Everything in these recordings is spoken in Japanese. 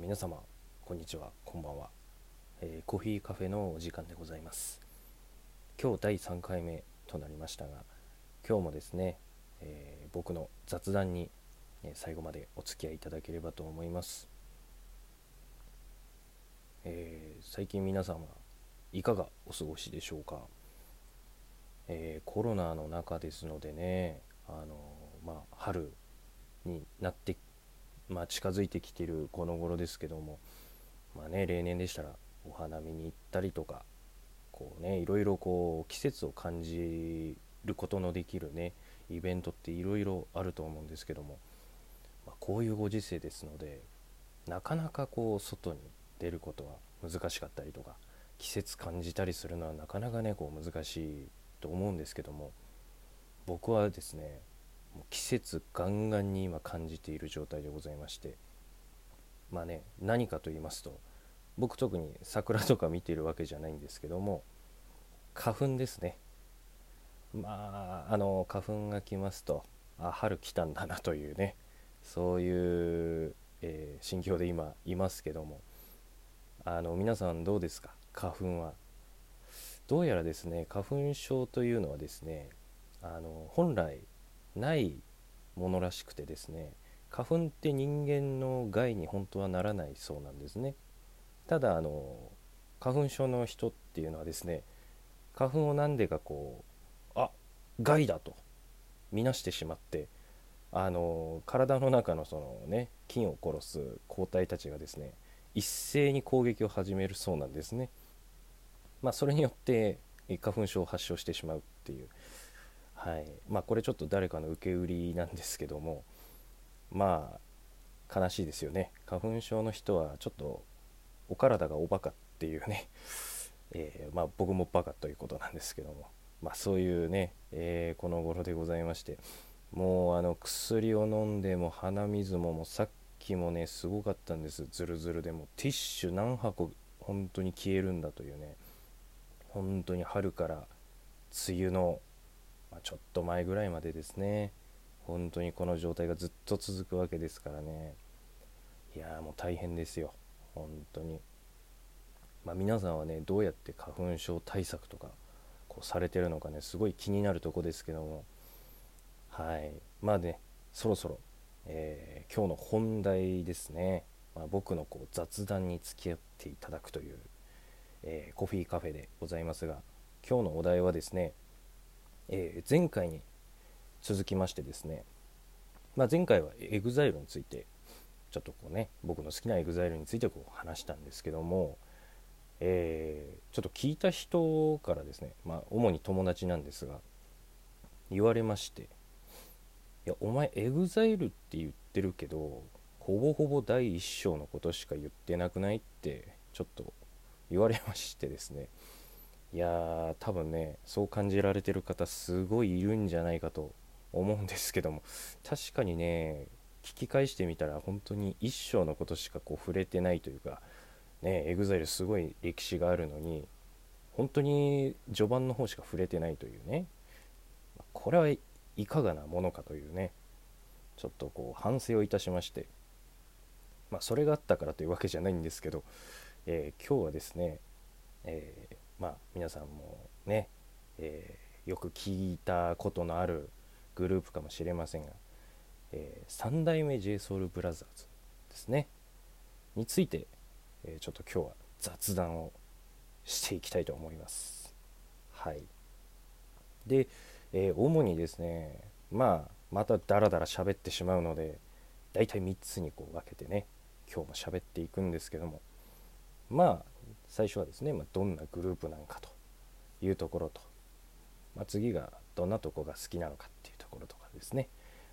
皆様こんにちはこんばんは、えーコーヒーカフェのお時間でございます。今日第3回目となりましたが今日もですね、えー僕の雑談に、え最後までお付き合いいただければと思います、え最近皆様いかがお過ごしでしょうか、えコロナの中ですのでねあのまあ春になってまあ、近づいてきてるこの頃ですけどもまあね例年でしたらお花見に行ったりとかこうねいろいろこう季節を感じることのできるねイベントっていろいろあると思うんですけども、まあ、こういうご時世ですのでなかなかこう外に出ることは難しかったりとか季節感じたりするのはなかなかねこう難しいと思うんですけども僕はですねもう季節ガンガンに今感じている状態でございまして。まあね何かと言いますと僕特に桜とか見ているわけじゃないんですけども花粉ですね。まああの花粉が来ますとあ春来たんだなというねそういう、えー心境で今いますけどもあの皆さんどうですか？花粉は。どうやらですね花粉症というのはですねあの本来ないものらしくてですね花粉って人間の害に本当はならないそうなんですね。ただあの花粉症の人っていうのはですね花粉を何でかこうあ害だと見なしてしまってあの体の中のそのね菌を殺す抗体たちがですね一斉に攻撃を始めるそうなんですね。まあそれによってえ花粉症を発症してしまうっていうはい。まあこれちょっと誰かの受け売りなんですけどもまあ悲しいですよね。花粉症の人はちょっとお体がおバカっていうね、えーまあ僕もバカということなんですけどもまあそういうね、えーこの頃でございましてもうあの薬を飲んでも鼻水ももうさっきもねすごかったんです。ズルズルでもティッシュ何箱本当に消えるんだというね本当に春から梅雨のまあ、ちょっと前ぐらいまでですね。本当にこの状態がずっと続くわけですからね。いやもう大変ですよ。本当に。まあ皆さんはねどうやって花粉症対策とかこうされてるのかねすごい気になるとこですけども。はい。まあねそろそろ、えー今日の本題ですね、まあ、僕のこう雑談に付き合っていただくという、えーコーヒーカフェでございますが今日のお題はですねえー前回に続きましてですね、まあ、前回は EXILE についてちょっとこうね僕の好きな EXILE についてこう話したんですけども、えーちょっと聞いた人からですね、まあ、主に友達なんですが言われまして「いやお前 EXILE って言ってるけどほぼほぼ第一章のことしか言ってなくない?」ってちょっと言われましてですねいやー多分ねそう感じられてる方すごいいるんじゃないかと思うんですけども。確かにね聞き返してみたら本当に一章のことしかこう触れてないというかね EXILE すごい歴史があるのに本当に序盤の方しか触れてないというね。これはいかがなものかというねちょっとこう反省をいたしまして。まあそれがあったからというわけじゃないんですけど、えー今日はですね、えーまあ皆さんもね、えーよく聞いたことのあるグループかもしれませんが、え3代目 JSOULBROTHERS ですね。について、えーちょっと今日は雑談をしていきたいと思います。はい。で、えー主にですねまあまたダラダラ喋ってしまうので大体3つにこう分けてね今日も喋っていくんですけどもまあ最初はですね、まあ、どんなグループなのかというところと、まあ、次がどんなとこが好きなのかっていうところとかですね、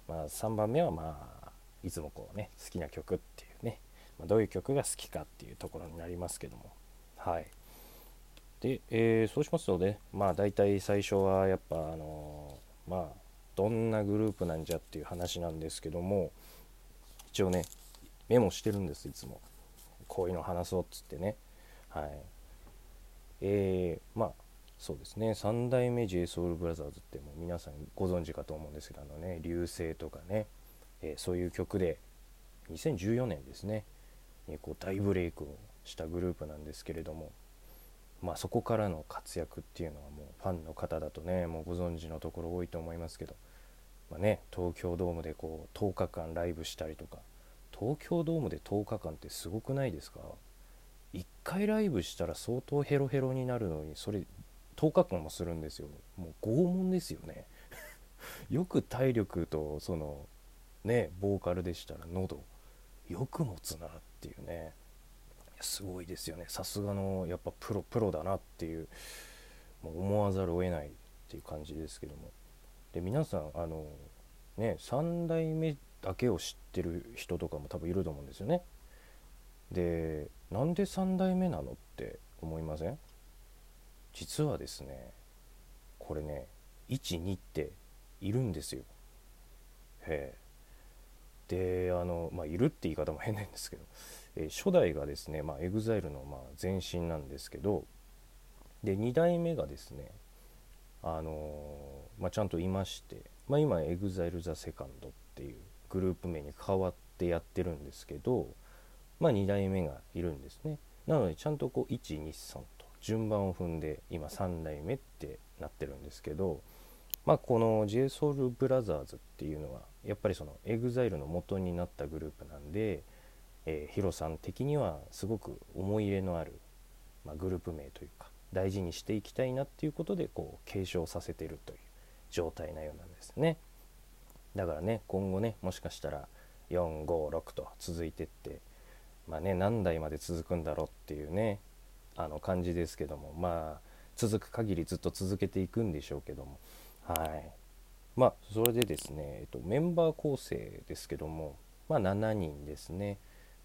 まあ、3番目はまあいつもこうね好きな曲っていうね、まあ、どういう曲が好きかっていうところになりますけども。はい。で、えーそうしますとねまあ大体最初はやっぱあのーまあどんなグループなんじゃっていう話なんですけども一応ねメモしてるんですいつも。こういうの話そうっつってね。はい。えー、まあそうですね。三代目 JSOULBROTHERS ってもう皆さんご存知かと思うんですけどあのね「流星」とかね、えーそういう曲で2014年ですね。にこう大ブレイクをしたグループなんですけれども、まあ、そこからの活躍っていうのはもうファンの方だとねもうご存知のところ多いと思いますけど、まあね、東京ドームでこう10日間ライブしたりとか東京ドームで10日間ってすごくないですか？1回ライブしたら相当ヘロヘロになるのにそれ10日間もするんですよもう拷問ですよね。よく体力とそのねボーカルでしたら喉よく持つなっていうね。すごいですよね。さすがのやっぱプロプロだなっていうもう思わざるを得ないっていう感じですけども。で皆さんあのね3代目だけを知ってる人とかも多分いると思うんですよね。でなんで3代目なのって思いません？実はですねこれね12っているんですよ。へえ。であのまあいるって言い方も変なんですけど、えー、初代がですね、まあ、EXILE のまあ前身なんですけどで2代目がですねあのー、まあ、ちゃんといまして、まあ、今 EXILETHESECOND っていうグループ名に変わってやってるんですけど、まあ、2代目がいるんですね。なのでちゃんとこう123と順番を踏んで今3代目ってなってるんですけど、まあ、この JSOULBROTHERS っていうのはやっぱりその EXILE の元になったグループなんで、えー、ヒロさん的にはすごく思い入れのある、まあ、グループ名というか大事にしていきたいなっていうことでこう継承させてるという状態なようなんですね。だからね今後ねもしかしたら456と続いてってまあね何代まで続くんだろうっていうねあの感じですけどもまあ続く限りずっと続けていくんでしょうけども。はい。まあそれでですね、えっと、メンバー構成ですけどもまあ7人ですね、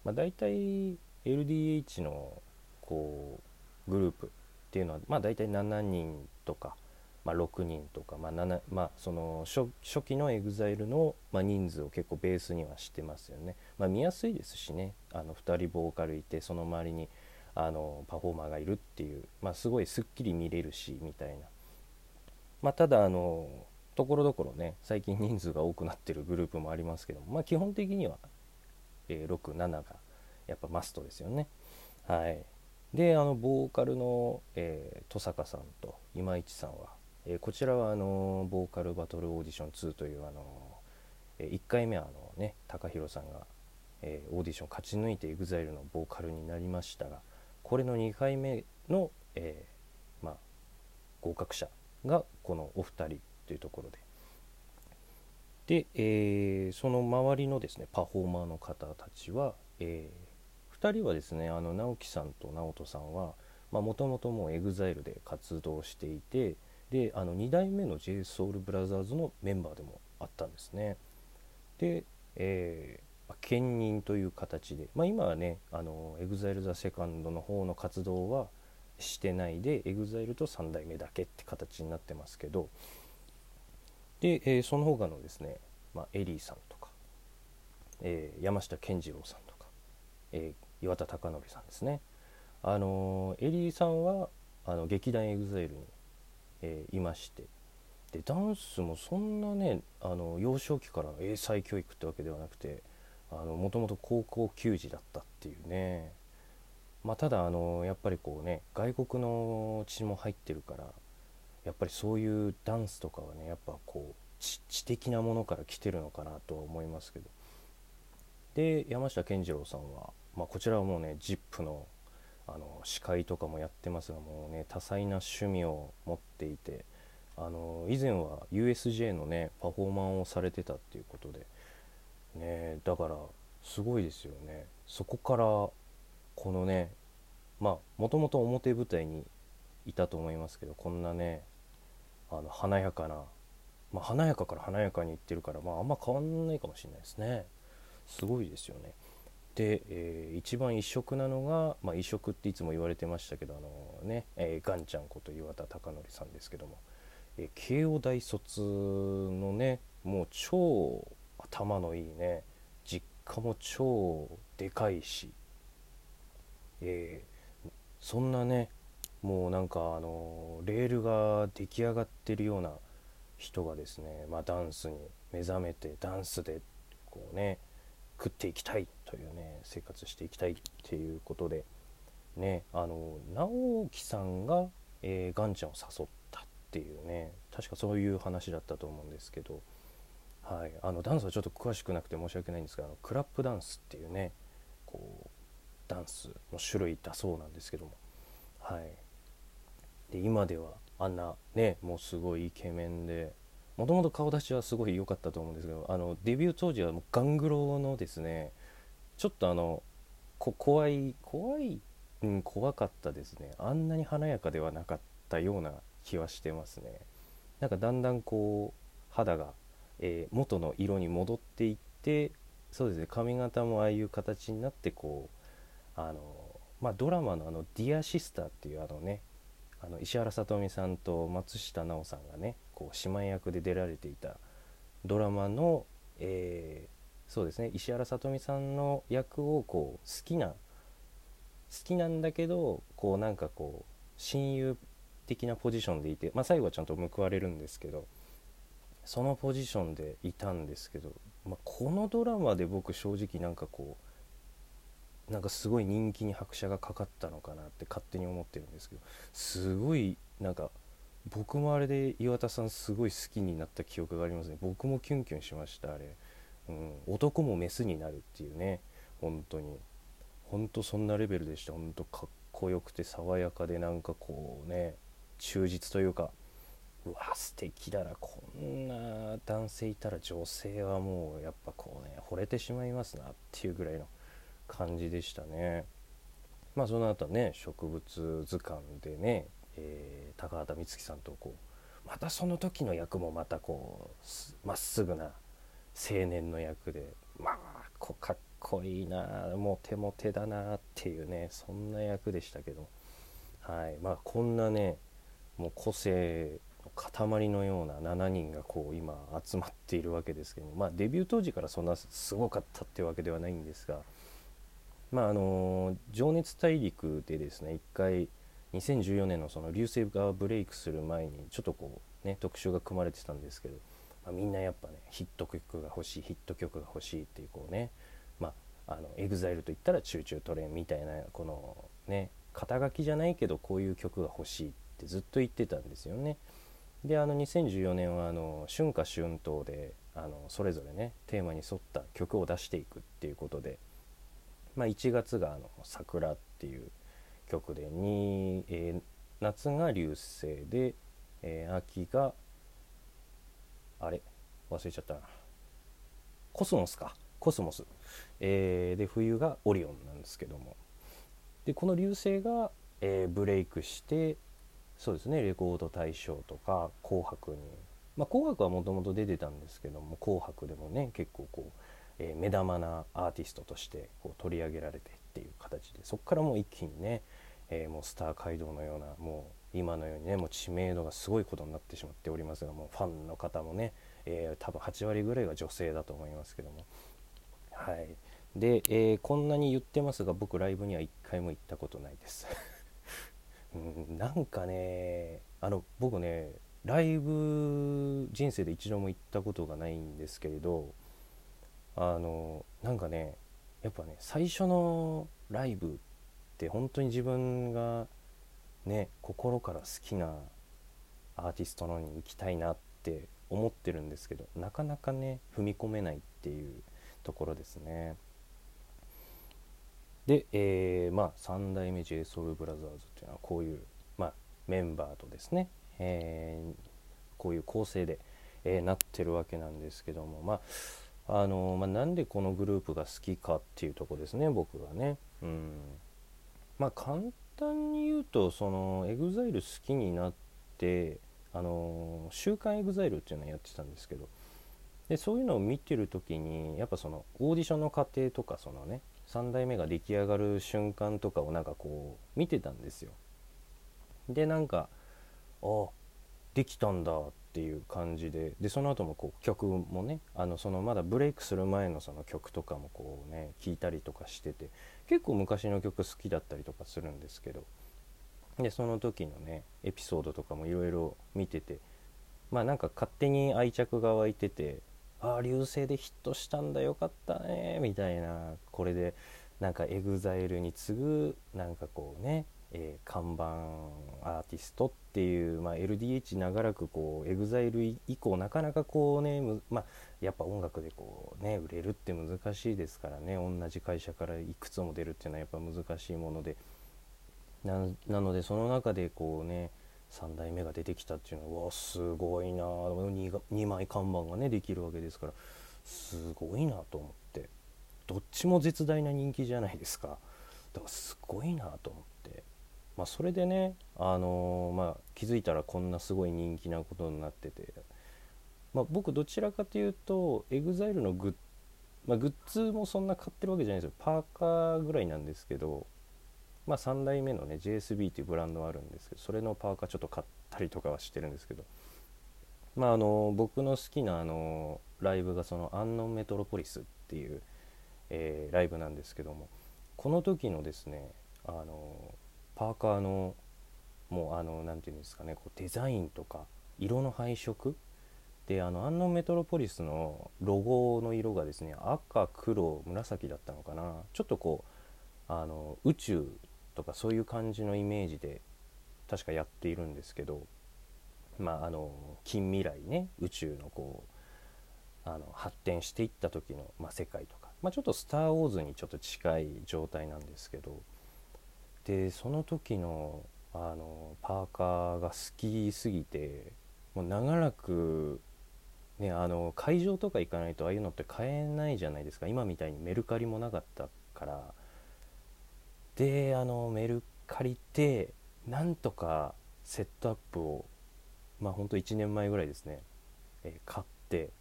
まあ、大体 LDH のこうグループっていうのはまあ大体7人とか、まあ、6人とか、まあ7まあ、その初期の EXILE の、まあ、人数を結構ベースにはしてますよね、まあ、見やすいですしね。あの2人ボーカルいてその周りにあのパフォーマーがいるっていう、まあ、すごいすっきり見れるしみたいな、まあ、ただあのところどころね最近人数が多くなってるグループもありますけどもまあ、基本的には、えー、67がやっぱマストですよね。はい、であのボーカルの、えー、坂さんと今市さんは、えー、こちらはあのボーカルバトルオーディション2というあの、え1回目はあの、ね、高弘さんが、えオーディション勝ち抜いて EXILE のボーカルになりましたがこれの2回目の、えー、まあ、合格者がこのお二人というところで。で、えー、その周りのですねパフォーマーの方たちは、えー、2人はですねあの直樹さんと直人さんはもともともう EXILE で活動していてであの2代目の JSOULBROTHERS のメンバーでもあったんですね。で、えー兼任という形で、まあ、今はねあの EXILETHESECOND の方の活動はしてないで EXILE と3代目だけって形になってますけどで、えー、その他のですね、まあ、エリーさんとか、えー、山下健二郎さんとか、えー、岩田貴則さんですねあのエリーさんはあの劇団 EXILE に、えいまして。でダンスもそんなねあの幼少期からの英才教育ってわけではなくてもともと高校球児だったっていうね。まあ、ただあのやっぱりこうね外国の血も入ってるからやっぱりそういうダンスとかはねやっぱこう知的なものから来てるのかなとは思いますけど。で山下健二郎さんは、まあ、こちらはもうね ZIP のあの司会とかもやってますがもうね多彩な趣味を持っていてあの以前は USJ のねパフォーマンをされてたっていうことでねだからすごいですよね。そこからこのねまあもともと表舞台にいたと思いますけどこんなねあの華やかな、まあ、華やかから華やかにいってるから、まあ、あんま変わんないかもしれないですね。すごいですよね。で、えー、一番異色なのが、まあ、異色っていつも言われてましたけどあのね、えー、ガンちゃんこと岩田貴則さんですけども、えー、慶応大卒のねもう超頭のいいね実家も超でかいし、えー、そんなねもうなんかあのレールが出来上がってるような人がですね、まあ、ダンスに目覚めてダンスでこうね食っていきたいというね生活していきたいっていうことでねあの直樹さんが、えー、ガンちゃんを誘ったっていうね確かそういう話だったと思うんですけど、はい、あのダンスはちょっと詳しくなくて申し訳ないんですがあのクラップダンスっていうねこうダンスの種類だそうなんですけども、はい、で今ではあんなねもうすごいイケメンでもともと顔出しはすごい良かったと思うんですけどあのデビュー当時はもうガングロのですねちょっとあのこ怖い怖い、うん、怖かったですね。あんなに華やかではなかったような気はしてますね。なんかだんだんこう肌が、えー、元の色に戻っていってそうですね。髪型もああいう形になってこうあのまあドラマのあの「ディアシスターっていうあのねあの石原さとみさんと松下奈緒さんがねこう姉妹役で出られていたドラマの、え、そうですね。石原さとみさんの役をこう好きな好きなんだけどこうなんかこう親友的なポジションでいて、まあ、最後はちゃんと報われるんですけどそのポジションでいたんですけど、まあ、このドラマで僕正直なんかこうなんかすごい人気に拍車がかかったのかなって勝手に思ってるんですけどすごいなんか僕もあれで岩田さんすごい好きになった記憶がありますね。僕もキュンキュンしましたあれ、うん、男もメスになるっていうね。本当に。本当そんなレベルでした。本当かっこよくて爽やかでなんかこうね忠実というか。うわ素敵だな。こんな男性いたら女性はもうやっぱこうね惚れてしまいますなっていうぐらいの感じでしたね。まあその後ね植物図鑑でね、えー、高畑充希さんとこうまたその時の役もまたこうまっすぐな青年の役でまあかっこいいなモテモテだなっていうねそんな役でしたけど。はい。まあこんなねもう個性の塊のような7人がこう今集まっているわけですけどまあデビュー当時からそんなすごかったっていうわけではないんですがまああの「情熱大陸」でですね一回2014年のその流星がブレイクする前にちょっとこうね特集が組まれてたんですけど、まあ、みんなやっぱねヒット曲が欲しいヒット曲が欲しいっていうこうねまああの EXILE といったら「 Choo Choo TRAIN」みたいなこのね肩書きじゃないけどこういう曲が欲しいってずっと言ってたんですよね。であの2014年はあの春夏秋冬であのそれぞれねテーマに沿った曲を出していくっていうことで。まあ、1月があの「桜」っていう曲でに、えー、夏が流星で、えー、秋があれ忘れちゃったな。コスモスか。コスモス、えー、で冬がオリオンなんですけども。でこの流星が、えー、ブレイクしてそうですねレコード大賞とか「紅白に」まあ「紅白」はもともと出てたんですけども「紅白」でもね結構こうえー、目玉なアーティストとしてこう取り上げられてっていう形でそこからもう一気にね、え、もうスター街道のようなもう今のようにねもう知名度がすごいことになってしまっておりますがもうファンの方もね、えー、多分8割ぐらいは女性だと思いますけども。はい。で、えこんなに言ってますが僕ライブには1回も行ったことないです。うん、なんかねあの僕ねライブ人生で一度も行ったことがないんですけれどあのなんかねやっぱね最初のライブって本当に自分がね心から好きなアーティストのに行きたいなって思ってるんですけどなかなかね踏み込めないっていうところですね。で、えー、まあ3代目 JSOULBROTHERS っていうのはこういう、まあ、メンバーとですね、えー、こういう構成で、えー、なってるわけなんですけどもまああの、まあ、なんでこのグループが好きかっていうとこですね僕がね。うんまあ簡単に言うとその EXILE 好きになってあの「週刊 EXILE」っていうのをやってたんですけどでそういうのを見てる時にやっぱそのオーディションの過程とかそのね3代目が出来上がる瞬間とかをなんかこう見てたんですよ。でなんかあできたんだっっていう感じででその後もこう曲もねあのそのまだブレイクする前のその曲とかもこうね聴いたりとかしてて結構昔の曲好きだったりとかするんですけどでその時のねエピソードとかもいろいろ見ててまあなんか勝手に愛着が湧いててああ流星でヒットしたんだよかったねみたいなこれでなんか EXILE に次ぐなんかこうね、えー、看板アーティストっていう、まあ、LDH 長らくこう EXILE 以降なかなかこうねまあ、やっぱ音楽でこうね売れるって難しいですからね同じ会社からいくつも出るっていうのはやっぱ難しいもので。なのでその中でこうね3代目が出てきたっていうのはわすごいな。2, 2枚看板がねできるわけですからすごいなと思って。どっちも絶大な人気じゃないですか。だからすごいなと思って。まあそれでねあのー、まあ気づいたらこんなすごい人気なことになってて。まあ僕どちらかというと EXILE のグッまあ、グッズもそんな買ってるわけじゃないですよ。パーカーぐらいなんですけどまあ、3代目のね JSB っていうブランドはあるんですけどそれのパーカーちょっと買ったりとかはしてるんですけど。まああの僕の好きなあのライブがそのアンノンメトロポリスっていう、え、ライブなんですけどもこの時のですねあのパーカーのもうあの何て言うんですかねこうデザインとか色の配色。であのアンノンメトロポリスのロゴの色がですね赤黒紫だったのかな。ちょっとこうあの宇宙とかそういう感じのイメージで確かやっているんですけど。まああの近未来ね宇宙のこうあの発展していった時の、まあ、世界とか、まあ、ちょっと「スター・ウォーズ」にちょっと近い状態なんですけど。でその時のあのパーカーが好きすぎてもう長らく、ね、あの会場とか行かないとああいうのって買えないじゃないですか。今みたいにメルカリもなかったから。であのメルカリでなんとかセットアップをまあほんと1年前ぐらいですね、えー、買って。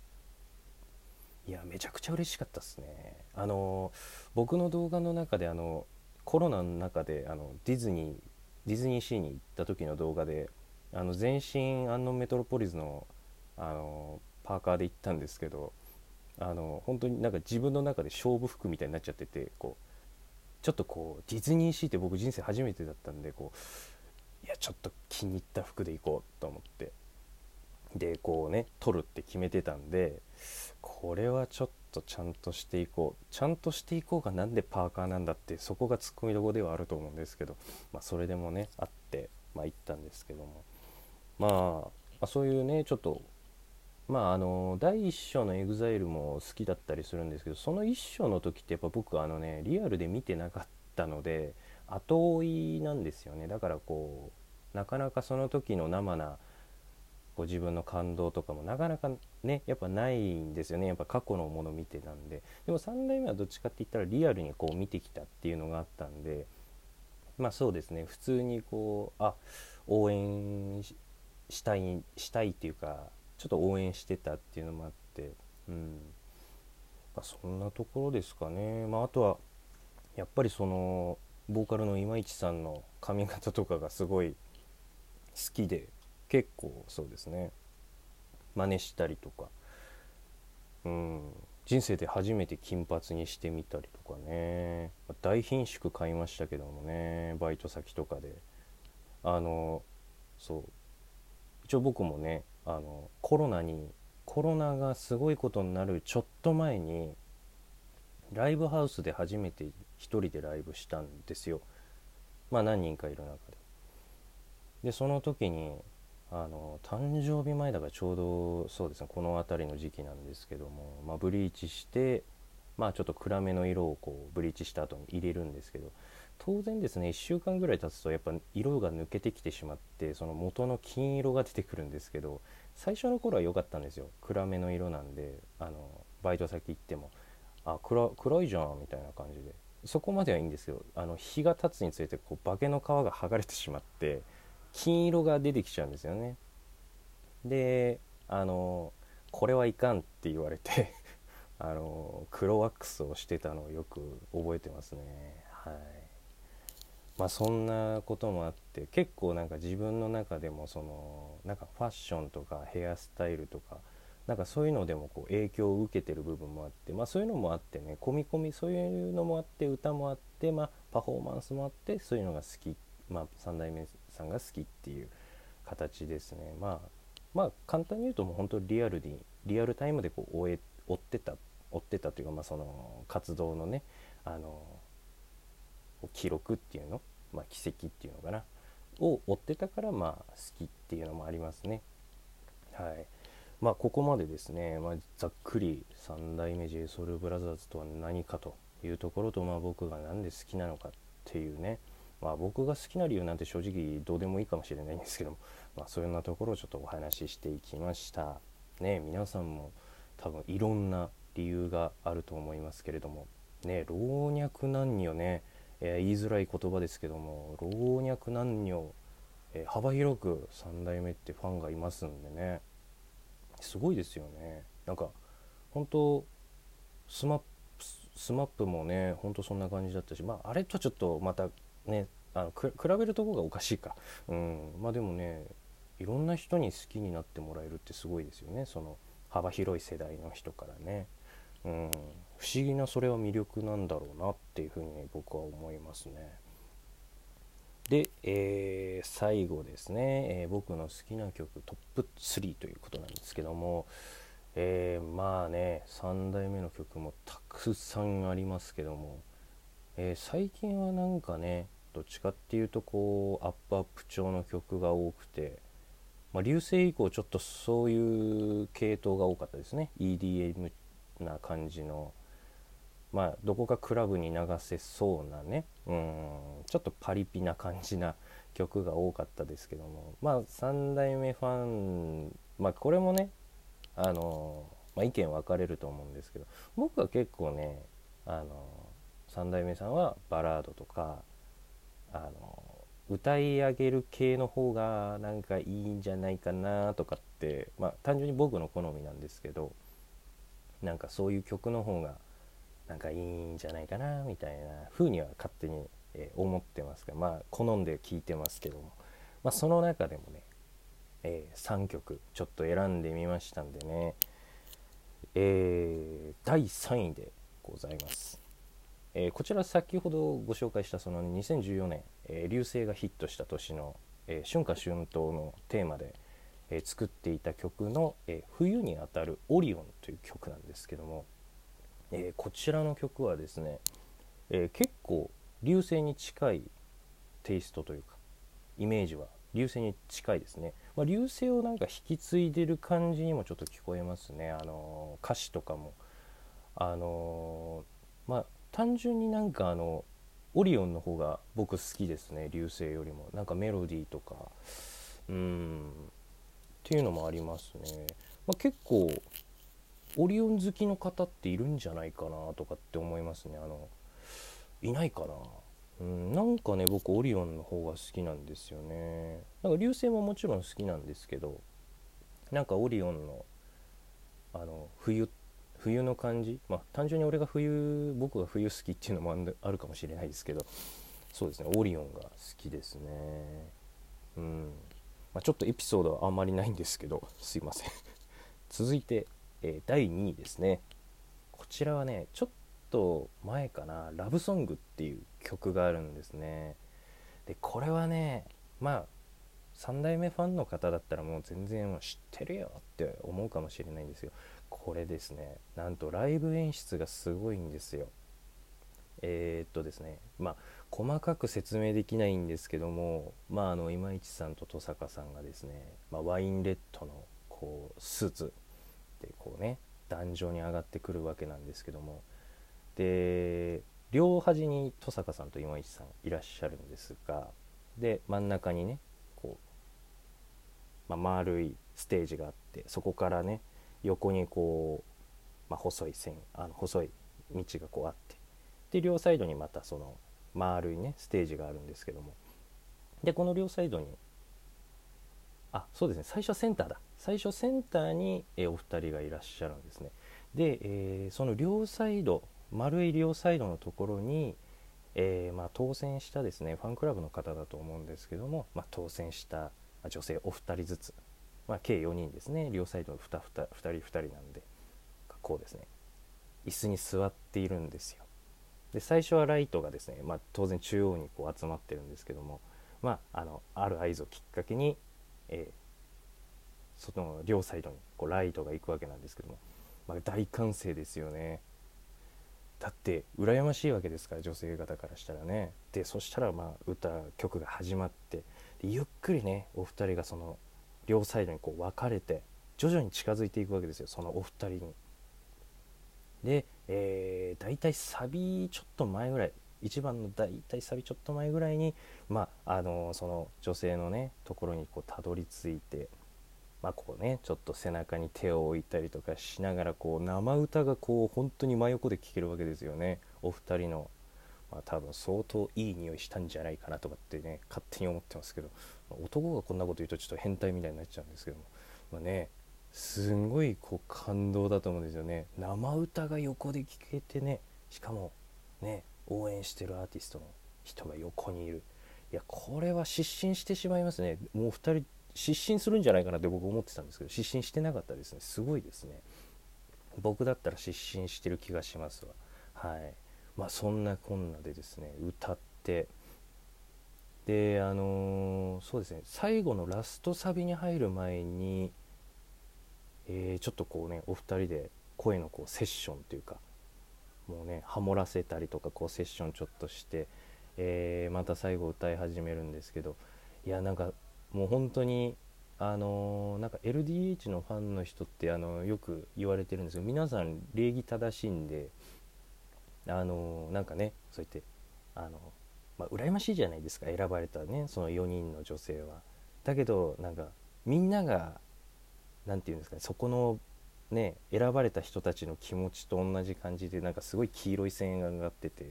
いやめちゃくちゃ嬉しかったですね。あの僕の動画の中であのコロナの中であのディズニーディズニーシーに行った時の動画であの全身アンノンメトロポリスのあのパーカーで行ったんですけどあの本当になんか自分の中で勝負服みたいになっちゃっててこうちょっとこうディズニーシーって僕人生初めてだったんでこういやちょっと気に入った服で行こうと思って。でこうね撮るって決めてたんでこれはちょっとちゃんとしていこう。ちゃんとしていこうがなんでパーカーなんだってそこがツッコミどころではあると思うんですけど、まあ、それでもねあってまあ行ったんですけども、まあ、まあそういうねちょっとまああの第1章の EXILE も好きだったりするんですけどその1章の時ってやっぱ僕あのねリアルで見てなかったので後追いなんですよね。だからこうなかなかその時の生なこう自分の感動とかもなかなかねやっぱないんですよね。やっぱ過去のもの見てなんで。でも3代目はどっちかって言ったらリアルにこう見てきたっていうのがあったんでまあそうですね。普通にこうあ応援したいしたいっていうかちょっと応援してたっていうのもあって、うん。まあ、そんなところですかね、まあ、あとはやっぱりそのボーカルの今市さんの髪型とかがすごい好きで結構そうですね。真似したりとか、うん、人生で初めて金髪にしてみたりとかね。大品種買いましたけどもね。バイト先とかで。あのそう。一応僕もねあのコロナにコロナがすごいことになるちょっと前にライブハウスで初めて1人でライブしたんですよ。まあ何人かいる中で。でその時にあの誕生日前だからちょうどそうですねこの辺りの時期なんですけども、まあ、ブリーチしてまあちょっと暗めの色をこうブリーチした後に入れるんですけど当然ですね1週間ぐらい経つとやっぱ色が抜けてきてしまってその元の金色が出てくるんですけど最初の頃は良かったんですよ。暗めの色なんであのバイト先行ってもあ暗暗いじゃんみたいな感じで。そこまではいいんですよあの日が経つにつれてこう化けの皮が剥がれてしまって金色が出てきちゃうんですよね。であのこれはいかんって言われて あの黒ワックスをしてたのをよく覚えてますね。はい。まあ、そんなこともあって結構なんか自分の中でもそのなんかファッションとかヘアスタイルとかなんかそういうのでもこう影響を受けてる部分もあって、まあ、そういうのもあってね込み込みそういうのもあって歌もあって、まあ、パフォーマンスもあってそういうのが好き、まあ、3代目さんが好きっていう形ですね。まあまあ簡単に言うともう本当リアルにリアルタイムでこう追え追ってた追ってたというか、まあ、その活動のねあの記録っていうの、まあ、奇跡っていうのかなを追ってたからまあ好きっていうのもありますね。はいまあ、ここまでですね、まあ、ざっくり3代目 JSOULBROTHERS とは何かというところと、まあ、僕が何で好きなのかっていうね、まあ、僕が好きな理由なんて正直どうでもいいかもしれないんですけども、まあ、そういうようなところをちょっとお話ししていきました。ね、皆さんも多分いろんな理由があると思いますけれども、ね、老若男女ね、えー、言いづらい言葉ですけども老若男女、えー、幅広く3代目ってファンがいますんでね。すごいですよね。なんか本当スマップスマップもねほんとそんな感じだったしまああれとはちょっとまたねあの比べるとこがおかしいか。うん。まあでもねいろんな人に好きになってもらえるってすごいですよね。その幅広い世代の人からね。うん。不思議なそれは魅力なんだろうなっていうふうに僕は思いますね。で、えー、最後ですね、えー、僕の好きな曲トップ3ということなんですけども、えー、まあね3代目の曲もたくさんありますけども、え最近はなんかねどっちかっていうとこうアップアップ調の曲が多くてまあ、流星以降ちょっとそういう系統が多かったですね。EDM な感じの。まあどこかクラブに流せそうなね。うん。ちょっとパリピな感じな曲が多かったですけども。まあ3代目ファンまあこれもねあの、まあ、意見分かれると思うんですけど僕は結構ねあの3代目さんはバラードとかあの歌い上げる系の方がなんかいいんじゃないかなとかってまあ単純に僕の好みなんですけどなんかそういう曲の方がなんかいいんじゃないかなみたいな風には勝手に、え思ってますがまあ好んで聴いてますけども、まあ、その中でもね、えー、3曲ちょっと選んでみましたんでね、えー、第3位でございます。えー、こちら先ほどご紹介したその2014年、えー、流星がヒットした年の、えー、春夏春冬のテーマで、え作っていた曲の、え冬にあたるオリオンという曲なんですけども、えこちらの曲はですね、え結構流星に近いテイストというかイメージは流星に近いですね、まあ、流星をなんか引き継いでる感じにもちょっと聞こえますね。あの歌詞とかも。あのまあ単純になんかあのオリオンの方が僕好きですね流星よりも。なんかメロディーとか。うん。っていうのもありますね、まあ、結構オリオン好きの方っているんじゃないかなとかって思いますね。あのいないかな。うん。なんかね僕オリオンの方が好きなんですよね。なんか流星ももちろん好きなんですけどなんかオリオンのあの冬って冬の感じ。まあ単純に俺が冬僕が冬好きっていうのもあるかもしれないですけど。そうですね。オリオンが好きですね。うん、まあ、ちょっとエピソードはあんまりないんですけど。すいません。続いて、えー、第2位ですね。こちらはねちょっと前かな「ラブソング」っていう曲があるんですね。でこれはねまあ3代目ファンの方だったらもう全然知ってるよって思うかもしれないんですよ。これですね。なんとライブ演出がすごいんですよ。えー、っとですね。まあ細かく説明できないんですけどもまああの今市さんと登坂さんがですね、まあ、ワインレッドのこうスーツでこうね壇上に上がってくるわけなんですけども。で両端に登坂さんと今市さんいらっしゃるんですがで真ん中にねこう、まあ、丸いステージがあってそこからね横にこう、まあ、細い線あの細い道がこうあって。で両サイドにまたその丸いねステージがあるんですけども。でこの両サイドにあそうですね最初センターだ。最初センターに、えお二人がいらっしゃるんですね。で、えー、その両サイド丸い両サイドのところに、えー、まあ、当選したですねファンクラブの方だと思うんですけども、まあ、当選した女性お二人ずつまあ、計4人ですね。両サイド 2, 2, 2人2人なんでこうですね。椅子に座っているんですよ。で最初はライトがですね、まあ、当然中央にこう集まってるんですけども、まあ、あのある合図をきっかけに、えー、その両サイドにこうライトが行くわけなんですけどもまあ、大歓声ですよね。だって羨ましいわけですから女性方からしたらね。でそしたらまあ歌曲が始まってでゆっくりねお二人がその両サイドにこう分かれて徐々に近づいていくわけですよそのお二人に。で、えー、大体サビちょっと前ぐらい一番の大体サビちょっと前ぐらいにまああのその女性のねところにこうたどり着いてまあこうねちょっと背中に手を置いたりとかしながらこう生歌がこう本当に真横で聴けるわけですよねお二人の、まあ、多分相当いい匂いしたんじゃないかなとかってね勝手に思ってますけど男がこんなこと言うとちょっと変態みたいになっちゃうんですけども、まあね、すんごいこう感動だと思うんですよね。生歌が横で聴けてねしかもね応援してるアーティストの人が横にいる。いやこれは失神してしまいますね。もう2人失神するんじゃないかなって僕思ってたんですけど失神してなかったですね。すごいですね。僕だったら失神してる気がしますわ。はい。まあそんなこんなでですね歌って。であのー、そうですね。最後のラストサビに入る前に、えー、ちょっとこうねお二人で声のこうセッションというかもうねハモらせたりとかこうセッションちょっとして、えー、また最後歌い始めるんですけどいやなんかもう本当にあのなんか LDH のファンの人ってあのよく言われてるんですけど皆さん礼儀正しいんであのなんかねそうやってあの、まあ、羨ましいじゃないですか選ばれたねその4人の女性は。だけどなんかみんなが何て言うんですかねそこのね選ばれた人たちの気持ちと同じ感じでなんかすごい黄色い線が上がってて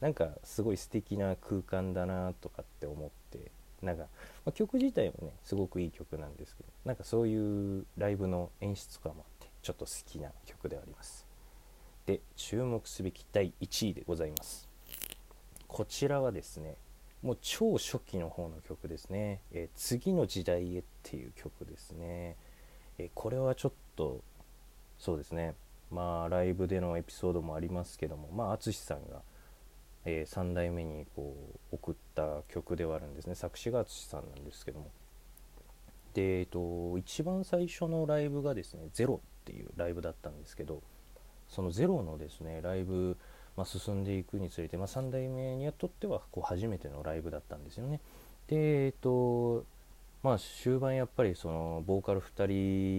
なんかすごい素敵な空間だなとかって思ってなんか、まあ、曲自体もねすごくいい曲なんですけどなんかそういうライブの演出感もあってちょっと好きな曲でありますで注目すべき第1位でございますこちらはですねもう超初期の方の曲ですね「えー、次の時代へ」っていう曲ですね、えー、これはちょっとそうですね。まあライブでのエピソードもありますけどもまあ淳さんがえー、3代目にこう送った曲ではあるんですね。作詞が淳さんなんですけども。で、えーと、一番最初のライブがですね「ゼロっていうライブだったんですけどそのゼロのですねライブ、まあ、進んでいくにつれて、まあ、3代目にとってはこう初めてのライブだったんですよね。でえっ、とまあ終盤やっぱりそのボーカル2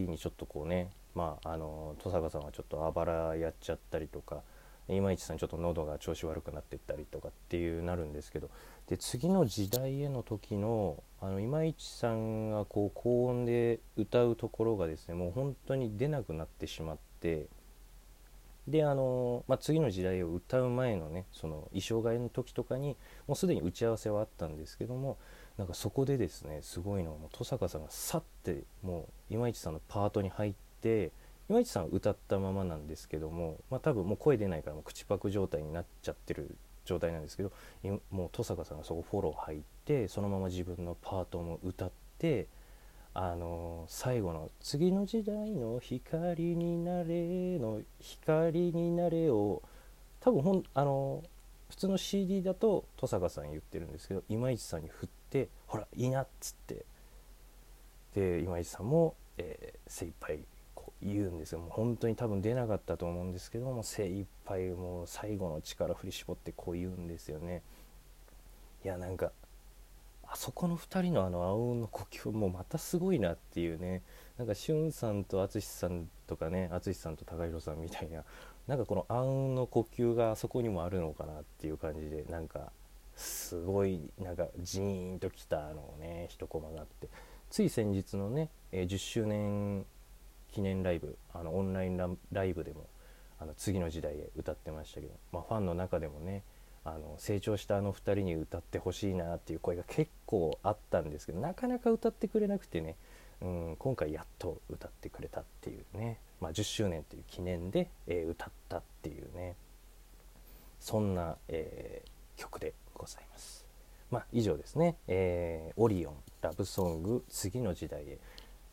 人にちょっとこうねまああの登坂さんはちょっとあばらやっちゃったりとか今市さんちょっと喉が調子悪くなってったりとかっていうなるんですけどで次の時代への時のあの今市さんがこう高音で歌うところがですねもう本当に出なくなってしまってであの、まあ、次の時代を歌う前のねその衣装替えの時とかにもうすでに打ち合わせはあったんですけどもなんかそこでですねすごいのはもう登坂さんがさってもう今市さんのパートに入って今市さん歌ったままなんですけども、まあ、多分もう声出ないからもう口パク状態になっちゃってる状態なんですけどもう登坂さんがそこフォロー入ってそのまま自分のパートも歌ってあの最後の「次の時代の光になれ」の「光になれ」を多分ほんあの普通の CD だと登坂さん言ってるんですけど今市さんに振って「ほらいいな」っつって。で今市さんも、えー、精一杯言うんですよ。もう本当に多分出なかったと思うんですけども精一杯もう最後の力振り絞ってこう言うんですよね。いやなんかあそこの2人のあの青の呼吸もまたすごいなっていうね。なんかしゅんさんと淳さんとかね淳さんと高弘さんみたいな。なんかこの暗雲の呼吸があそこにもあるのかなっていう感じでなんかすごいなんかジーンときたのをね一コマがあって。つい先日のね、えー、10周年記念ライブあのオンラインライブでもあの次の時代へ歌ってましたけど、まあ、ファンの中でもねあの成長したあの2人に歌ってほしいなっていう声が結構あったんですけどなかなか歌ってくれなくてね、うん、今回やっと歌ってくれたっていうね、まあ、10周年という記念で、えー、歌ったっていうね。そんな、えー、曲でございます。まあ、以上ですね、えー、オリオンラブソング次の時代へ。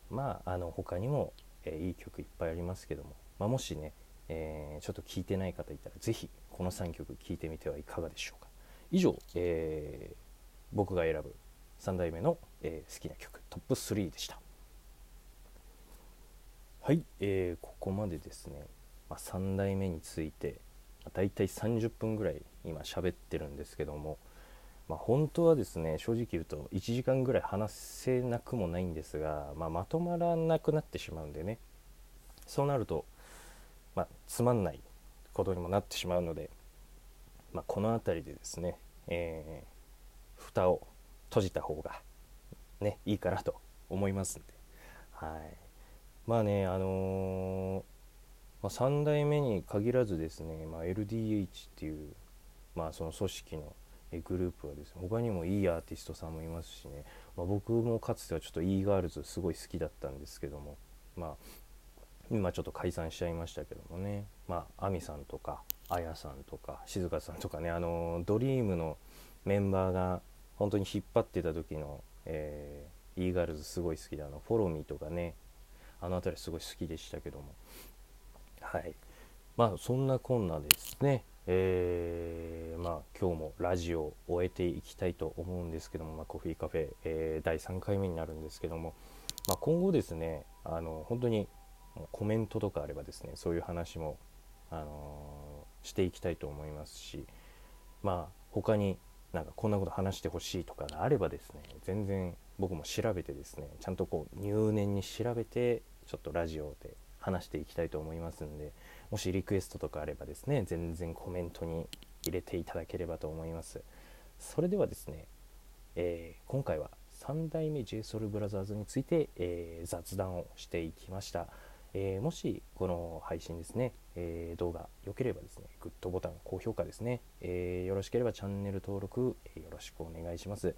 まああの他にもえ、いい曲いっぱいありますけども、まあ、もしね、え、ちょっと聴いてない方いたら是非この3曲聴いてみてはいかがでしょうか？以上、えー、僕が選ぶ3代目の、え好きな曲トップ3でした。はい、えー、ここまでですね、まあ、3代目について、まあ、大体30分ぐらい今喋ってるんですけども、まあ、本当はですね正直言うと1時間ぐらい話せなくもないんですが、まあ、まとまらなくなってしまうんでね。そうなると、まあ、つまんないことにもなってしまうので、まこの辺りでですね、えー、蓋を閉じた方がねいいかなと思いますんで。はい。まあねあのー、まあ、3代目に限らずですね、まあ、LDH っていう、まあ、その組織のグループはですね他にもいいアーティストさんもいますしね、まあ、僕もかつてはちょっと e ガールズすごい好きだったんですけどもまあ今ちょっと解散しちゃいましたけどもね。まあ亜美さんとかあやさんとか静香さんとかね。あのドリームのメンバーが本当に引っ張ってた時の、えー、e ガルズすごい好きであのフォローミーとかね。あの辺りすごい好きでしたけども。はい。まあそんなこんなですね。えー、まあ今日もラジオを終えていきたいと思うんですけども、まあ、コーヒーカフェ、えー、第3回目になるんですけども、まあ、今後ですねあの本当にコメントとかあればですねそういう話も、あのー、していきたいと思いますしまあ他になんかこんなこと話してほしいとかがあればですね全然僕も調べてですねちゃんとこう入念に調べてちょっとラジオで話していきたいと思いますんでもしリクエストとかあればですね全然コメントに入れていただければと思います。それではですね、えー、今回は3代目 JSOULBROTHERS について、えー、雑談をしていきました、えー、もしこの配信ですね、え動画良ければですねグッドボタン高評価ですね、えよろしければチャンネル登録、えよろしくお願いします。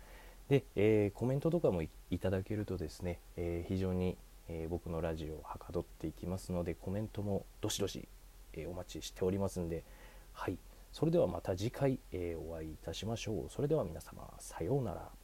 で、えコメントとかもいただけるとですね、え非常にえ、僕のラジオをはかどっていきますのでコメントもどしどし、え、お待ちしておりますんではい。それではまた次回、え、お会いいたしましょう。それでは皆様さようなら。